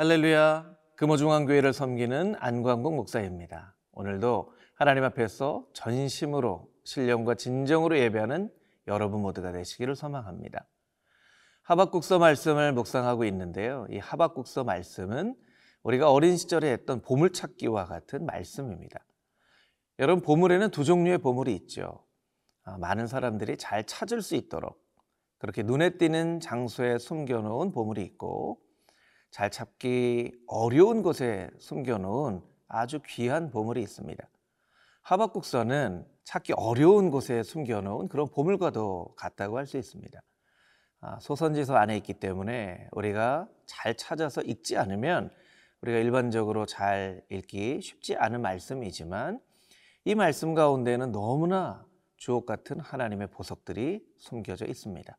할렐루야. 금호중앙교회를 섬기는 안광국 목사입니다. 오늘도 하나님 앞에서 전심으로 신령과 진정으로 예배하는 여러분 모두가 되시기를 소망합니다. 하박국서 말씀을 묵상하고 있는데요. 이 하박국서 말씀은 우리가 어린 시절에 했던 보물찾기와 같은 말씀입니다. 여러분 보물에는 두 종류의 보물이 있죠. 아, 많은 사람들이 잘 찾을 수 있도록 그렇게 눈에 띄는 장소에 숨겨놓은 보물이 있고 잘 찾기 어려운 곳에 숨겨놓은 아주 귀한 보물이 있습니다. 하박국서는 찾기 어려운 곳에 숨겨놓은 그런 보물과도 같다고 할 수 있습니다. 아, 소선지서 안에 있기 때문에 우리가 잘 찾아서 읽지 않으면 우리가 일반적으로 잘 읽기 쉽지 않은 말씀이지만 이 말씀 가운데는 너무나 주옥 같은 하나님의 보석들이 숨겨져 있습니다.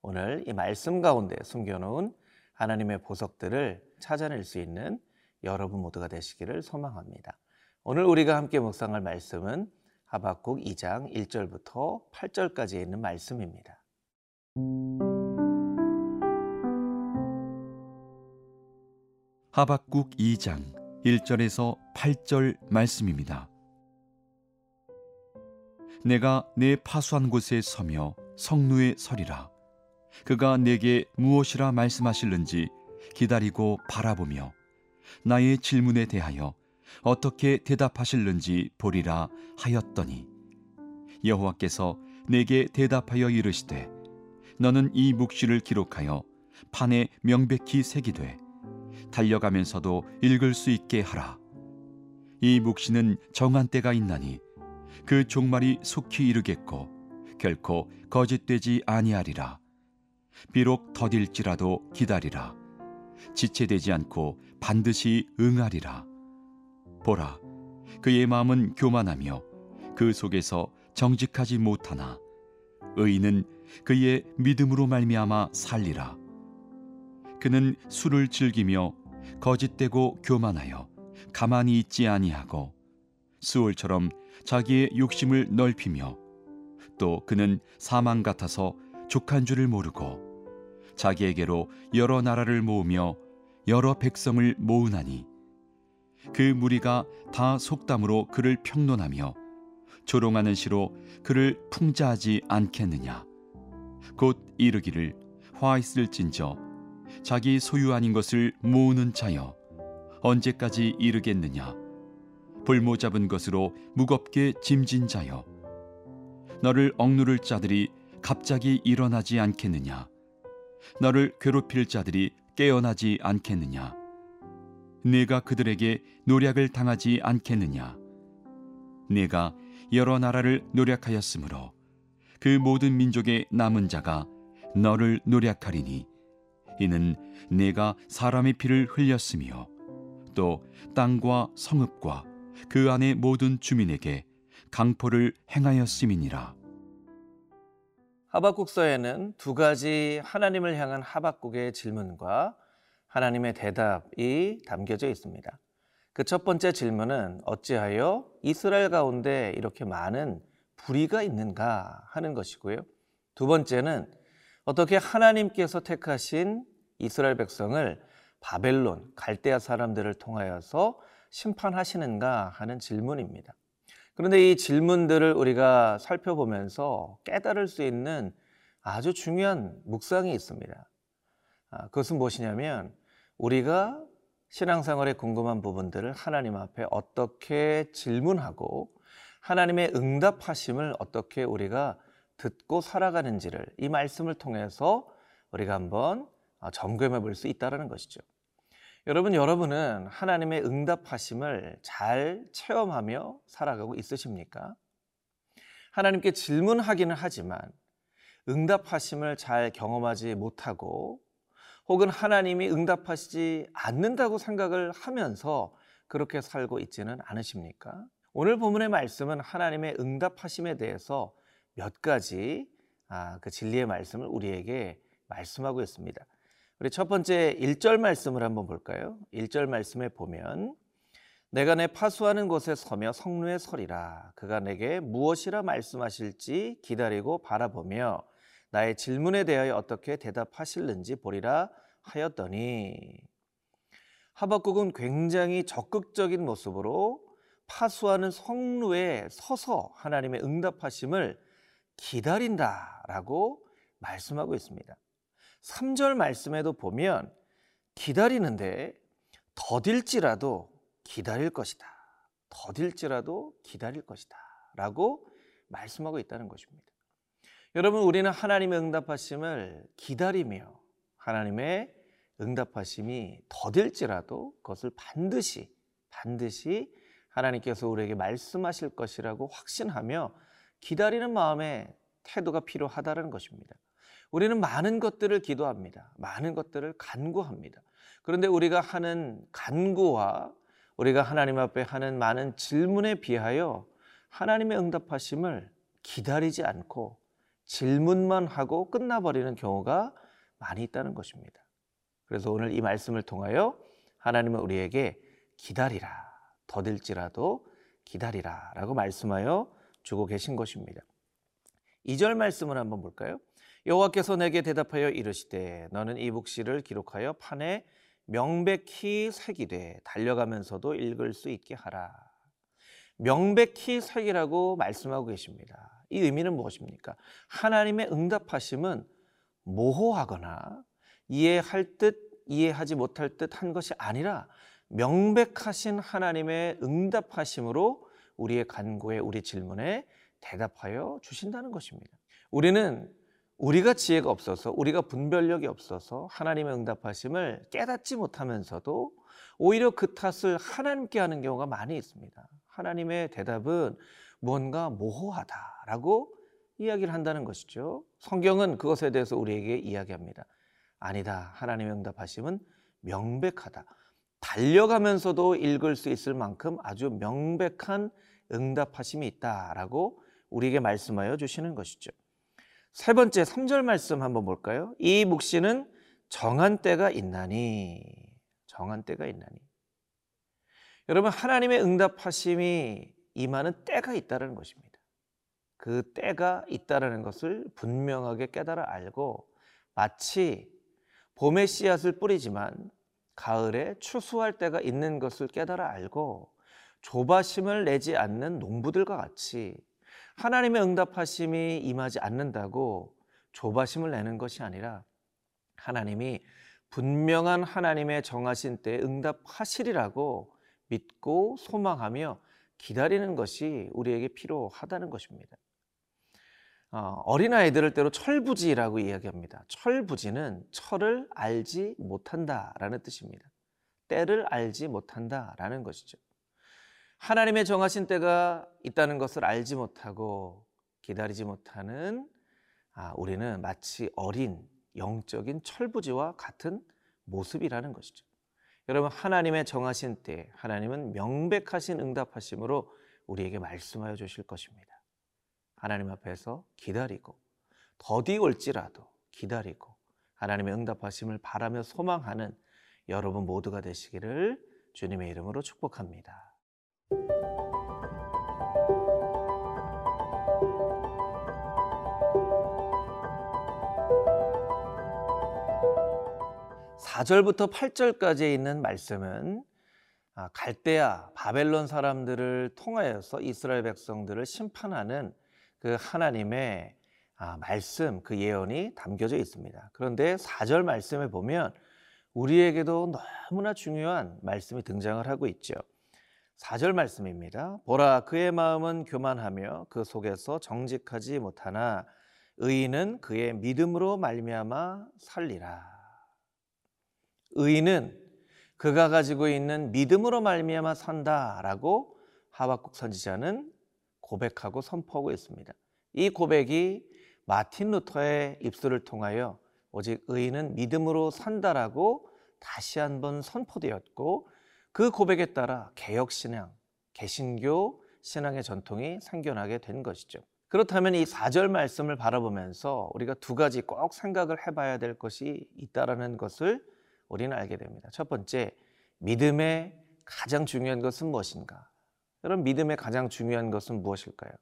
오늘 이 말씀 가운데 숨겨놓은 하나님의 보석들을 찾아낼 수 있는 여러분 모두가 되시기를 소망합니다. 오늘 우리가 함께 묵상할 말씀은 하박국 2장 1절부터 8절까지 있는 말씀입니다. 하박국 2장 1절에서 8절 말씀입니다. 내가 내 파수한 곳에 서며 성루에 서리라. 그가 내게 무엇이라 말씀하실는지 기다리고 바라보며 나의 질문에 대하여 어떻게 대답하실는지 보리라 하였더니 여호와께서 내게 대답하여 이르시되 너는 이 묵시를 기록하여 판에 명백히 새기되 달려가면서도 읽을 수 있게 하라. 이 묵시는 정한 때가 있나니 그 종말이 속히 이르겠고 결코 거짓되지 아니하리라 비록 더딜지라도 기다리라. 지체되지 않고 반드시 응하리라. 보라 그의 마음은 교만하며 그 속에서 정직하지 못하나 의인은 그의 믿음으로 말미암아 살리라. 그는 술을 즐기며 거짓되고 교만하여 가만히 있지 아니하고 수월처럼 자기의 욕심을 넓히며 또 그는 사망 같아서 족한 줄을 모르고 자기에게로 여러 나라를 모으며 여러 백성을 모으나니 그 무리가 다 속담으로 그를 평론하며 조롱하는 시로 그를 풍자하지 않겠느냐? 곧 이르기를 화 있을진저 자기 소유 아닌 것을 모으는 자여 언제까지 이르겠느냐? 볼모 잡은 것으로 무겁게 짐진 자여 너를 억누를 자들이 갑자기 일어나지 않겠느냐 너를 괴롭힐 자들이 깨어나지 않겠느냐 네가 그들에게 노략을 당하지 않겠느냐 네가 여러 나라를 노략하였으므로 그 모든 민족의 남은 자가 너를 노략하리니 이는 네가 사람의 피를 흘렸으며 또 땅과 성읍과 그 안의 모든 주민에게 강포를 행하였음이니라. 하박국서에는 두 가지 하나님을 향한 하박국의 질문과 하나님의 대답이 담겨져 있습니다. 그 첫 번째 질문은 어찌하여 이스라엘 가운데 이렇게 많은 불의가 있는가 하는 것이고요. 두 번째는 어떻게 하나님께서 택하신 이스라엘 백성을 바벨론, 갈대아 사람들을 통하여서 심판하시는가 하는 질문입니다. 그런데 이 질문들을 우리가 살펴보면서 깨달을 수 있는 아주 중요한 묵상이 있습니다. 아, 그것은 무엇이냐면 우리가 신앙생활에 궁금한 부분들을 하나님 앞에 어떻게 질문하고 하나님의 응답하심을 어떻게 우리가 듣고 살아가는지를 이 말씀을 통해서 우리가 한번 점검해 볼 수 있다는 것이죠. 여러분, 여러분은 하나님의 응답하심을 잘 체험하며 살아가고 있으십니까? 하나님께 질문하기는 하지만 응답하심을 잘 경험하지 못하고 혹은 하나님이 응답하시지 않는다고 생각을 하면서 그렇게 살고 있지는 않으십니까? 오늘 본문의 말씀은 하나님의 응답하심에 대해서 몇 가지 아, 그 진리의 말씀을 우리에게 말씀하고 있습니다. 우리 첫 번째 1절 말씀을 한번 볼까요? 1절 말씀에 보면 내가 내 파수하는 곳에 서며 성루에 서리라 그가 내게 무엇이라 말씀하실지 기다리고 바라보며 나의 질문에 대하여 어떻게 대답하실는지 보리라 하였더니 하박국은 굉장히 적극적인 모습으로 파수하는 성루에 서서 하나님의 응답하심을 기다린다라고 말씀하고 있습니다. 3절 말씀에도 보면 기다리는데 더딜지라도 기다릴 것이다. 더딜지라도 기다릴 것이다. 라고 말씀하고 있다는 것입니다. 여러분, 우리는 하나님의 응답하심을 기다리며 하나님의 응답하심이 더딜지라도 그것을 반드시, 반드시 하나님께서 우리에게 말씀하실 것이라고 확신하며 기다리는 마음의 태도가 필요하다는 것입니다. 우리는 많은 것들을 기도합니다. 많은 것들을 간구합니다. 그런데 우리가 하는 간구와 우리가 하나님 앞에 하는 많은 질문에 비하여 하나님의 응답하심을 기다리지 않고 질문만 하고 끝나버리는 경우가 많이 있다는 것입니다. 그래서 오늘 이 말씀을 통하여 하나님은 우리에게 기다리라, 더딜지라도 기다리라 라고 말씀하여 주고 계신 것입니다. 2절 말씀을 한번 볼까요? 여호와께서 내게 대답하여 이르시되 너는 이 묵시를 기록하여 판에 명백히 새기되 달려가면서도 읽을 수 있게 하라. 명백히 새기라고 말씀하고 계십니다. 이 의미는 무엇입니까? 하나님의 응답하심은 모호하거나 이해할 듯 이해하지 못할 듯 한 것이 아니라 명백하신 하나님의 응답하심으로 우리의 간구에 우리 질문에 대답하여 주신다는 것입니다. 우리는 우리가 지혜가 없어서 우리가 분별력이 없어서 하나님의 응답하심을 깨닫지 못하면서도 오히려 그 탓을 하나님께 하는 경우가 많이 있습니다. 하나님의 대답은 무언가 모호하다라고 이야기를 한다는 것이죠. 성경은 그것에 대해서 우리에게 이야기합니다. 아니다. 하나님의 응답하심은 명백하다. 달려가면서도 읽을 수 있을 만큼 아주 명백한 응답하심이 있다라고 우리에게 말씀하여 주시는 것이죠. 세 번째 3절 말씀 한번 볼까요? 이 묵시는 정한 때가 있나니 정한 때가 있나니 여러분 하나님의 응답하심이 임하는 때가 있다는 것입니다. 그 때가 있다는 것을 분명하게 깨달아 알고 마치 봄의 씨앗을 뿌리지만 가을에 추수할 때가 있는 것을 깨달아 알고 조바심을 내지 않는 농부들과 같이 하나님의 응답하심이 임하지 않는다고 조바심을 내는 것이 아니라 하나님이 분명한 하나님의 정하신 때에 응답하시리라고 믿고 소망하며 기다리는 것이 우리에게 필요하다는 것입니다. 어, 어린아이들을 때로 철부지라고 이야기합니다. 철부지는 철을 알지 못한다라는 뜻입니다. 때를 알지 못한다라는 것이죠. 하나님의 정하신 때가 있다는 것을 알지 못하고 기다리지 못하는 아, 우리는 마치 어린 영적인 철부지와 같은 모습이라는 것이죠. 여러분 하나님의 정하신 때 하나님은 명백하신 응답하심으로 우리에게 말씀하여 주실 것입니다. 하나님 앞에서 기다리고 더디 올지라도 기다리고 하나님의 응답하심을 바라며 소망하는 여러분 모두가 되시기를 주님의 이름으로 축복합니다. 4절부터 8절까지 있는 말씀은 아, 갈대아 바벨론 사람들을 통하여서 이스라엘 백성들을 심판하는 그 하나님의 아, 말씀, 그 예언이 담겨져 있습니다. 그런데 4절 말씀에 보면 우리에게도 너무나 중요한 말씀이 등장을 하고 있죠. 4절 말씀입니다. 보라 그의 마음은 교만하며 그 속에서 정직하지 못하나 의인은 그의 믿음으로 말미암아 살리라. 의인은 그가 가지고 있는 믿음으로 말미암아 산다라고 하박국 선지자는 고백하고 선포하고 있습니다. 이 고백이 마틴 루터의 입술을 통하여 오직 의인은 믿음으로 산다라고 다시 한번 선포되었고 그 고백에 따라 개혁 신앙, 개신교 신앙의 전통이 생겨나게 된 것이죠. 그렇다면 이 4절 말씀을 바라보면서 우리가 두 가지 꼭 생각을 해봐야 될 것이 있다라는 것을 우리는 알게 됩니다. 첫 번째, 믿음의 가장 중요한 것은 무엇인가? 여러분, 믿음의 가장 중요한 것은 무엇일까요?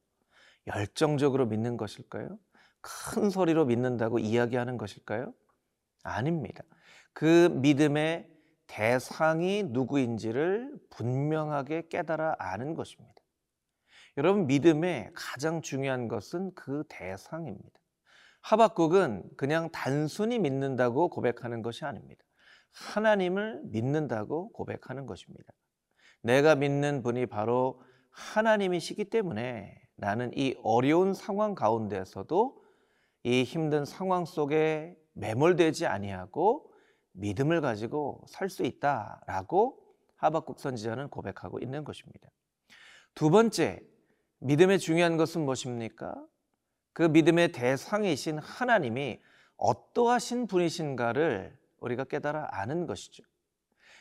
열정적으로 믿는 것일까요? 큰 소리로 믿는다고 이야기하는 것일까요? 아닙니다. 그 믿음의 대상이 누구인지를 분명하게 깨달아 아는 것입니다. 여러분, 믿음의 가장 중요한 것은 그 대상입니다. 하박국은 그냥 단순히 믿는다고 고백하는 것이 아닙니다. 하나님을 믿는다고 고백하는 것입니다. 내가 믿는 분이 바로 하나님이시기 때문에 나는 이 어려운 상황 가운데서도 이 힘든 상황 속에 매몰되지 아니하고 믿음을 가지고 살 수 있다라고 하박국 선지자는 고백하고 있는 것입니다. 두 번째, 믿음의 중요한 것은 무엇입니까? 그 믿음의 대상이신 하나님이 어떠하신 분이신가를 우리가 깨달아 아는 것이죠.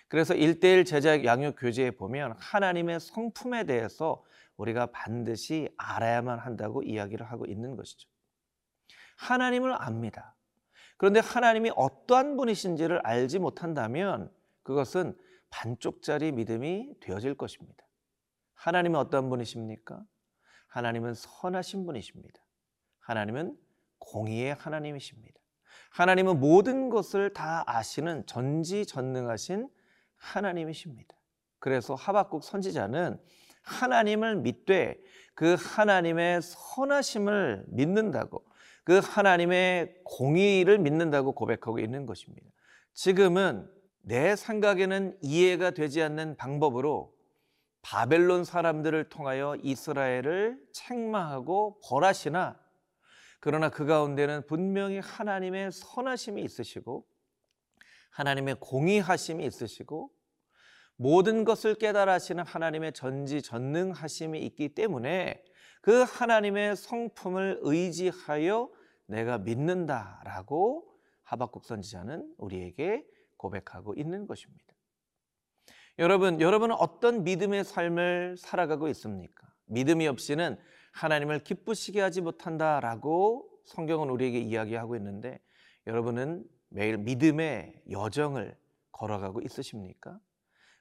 그래서 일대일 제자 양육 교재에 보면 하나님의 성품에 대해서 우리가 반드시 알아야만 한다고 이야기를 하고 있는 것이죠. 하나님을 압니다. 그런데 하나님이 어떠한 분이신지를 알지 못한다면 그것은 반쪽짜리 믿음이 되어질 것입니다. 하나님은 어떠한 분이십니까? 하나님은 선하신 분이십니다. 하나님은 공의의 하나님이십니다. 하나님은 모든 것을 다 아시는 전지전능하신 하나님이십니다. 그래서 하박국 선지자는 하나님을 믿되 그 하나님의 선하심을 믿는다고 그 하나님의 공의를 믿는다고 고백하고 있는 것입니다. 지금은 내 생각에는 이해가 되지 않는 방법으로 바벨론 사람들을 통하여 이스라엘을 책망하고 벌하시나 그러나 그 가운데는 분명히 하나님의 선하심이 있으시고 하나님의 공의하심이 있으시고 모든 것을 깨달으시는 하나님의 전지전능하심이 있기 때문에 그 하나님의 성품을 의지하여 내가 믿는다라고 하박국 선지자는 우리에게 고백하고 있는 것입니다. 여러분, 여러분은 어떤 믿음의 삶을 살아가고 있습니까? 믿음이 없이는 하나님을 기쁘시게 하지 못한다라고 성경은 우리에게 이야기하고 있는데 여러분은 매일 믿음의 여정을 걸어가고 있으십니까?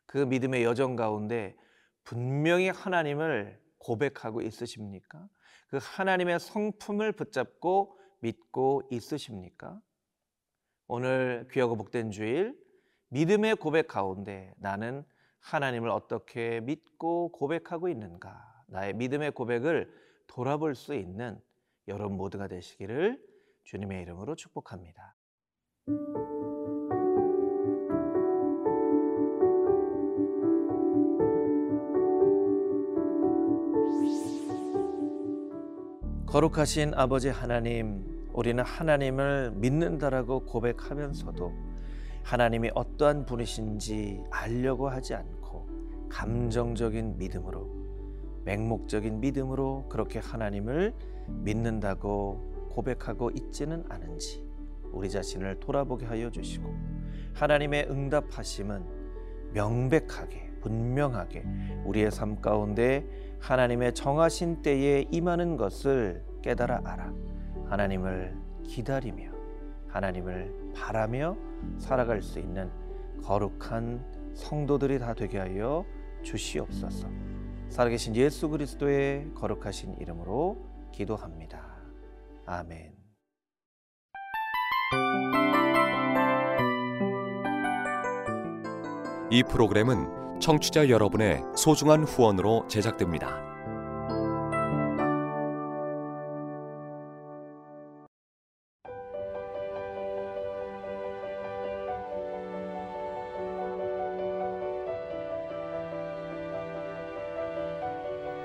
그 믿음의 여정 가운데 분명히 하나님을 고백하고 있으십니까? 그 하나님의 성품을 붙잡고 믿고 있으십니까? 오늘 귀하고 복된 주일 믿음의 고백 가운데 나는 하나님을 어떻게 믿고 고백하고 있는가? 나의 믿음의 고백을 돌아볼 수 있는 여러분 모두가 되시기를 주님의 이름으로 축복합니다. 거룩하신 아버지 하나님, 우리는 하나님을 믿는다라고 고백하면서도 하나님이 어떠한 분이신지 알려고 하지 않고 감정적인 믿음으로 맹목적인 믿음으로 그렇게 하나님을 믿는다고 고백하고 있지는 않은지 우리 자신을 돌아보게 하여 주시고 하나님의 응답하심은 명백하게 분명하게 우리의 삶 가운데 하나님의 정하신 때에 임하는 것을 깨달아 알아 하나님을 기다리며 하나님을 바라며 살아갈 수 있는 거룩한 성도들이 다 되게 하여 주시옵소서. 살아계신 예수 그리스도의 거룩하신 이름으로 기도합니다. 아멘. 이 프로그램은 청취자 여러분의 소중한 후원으로 제작됩니다.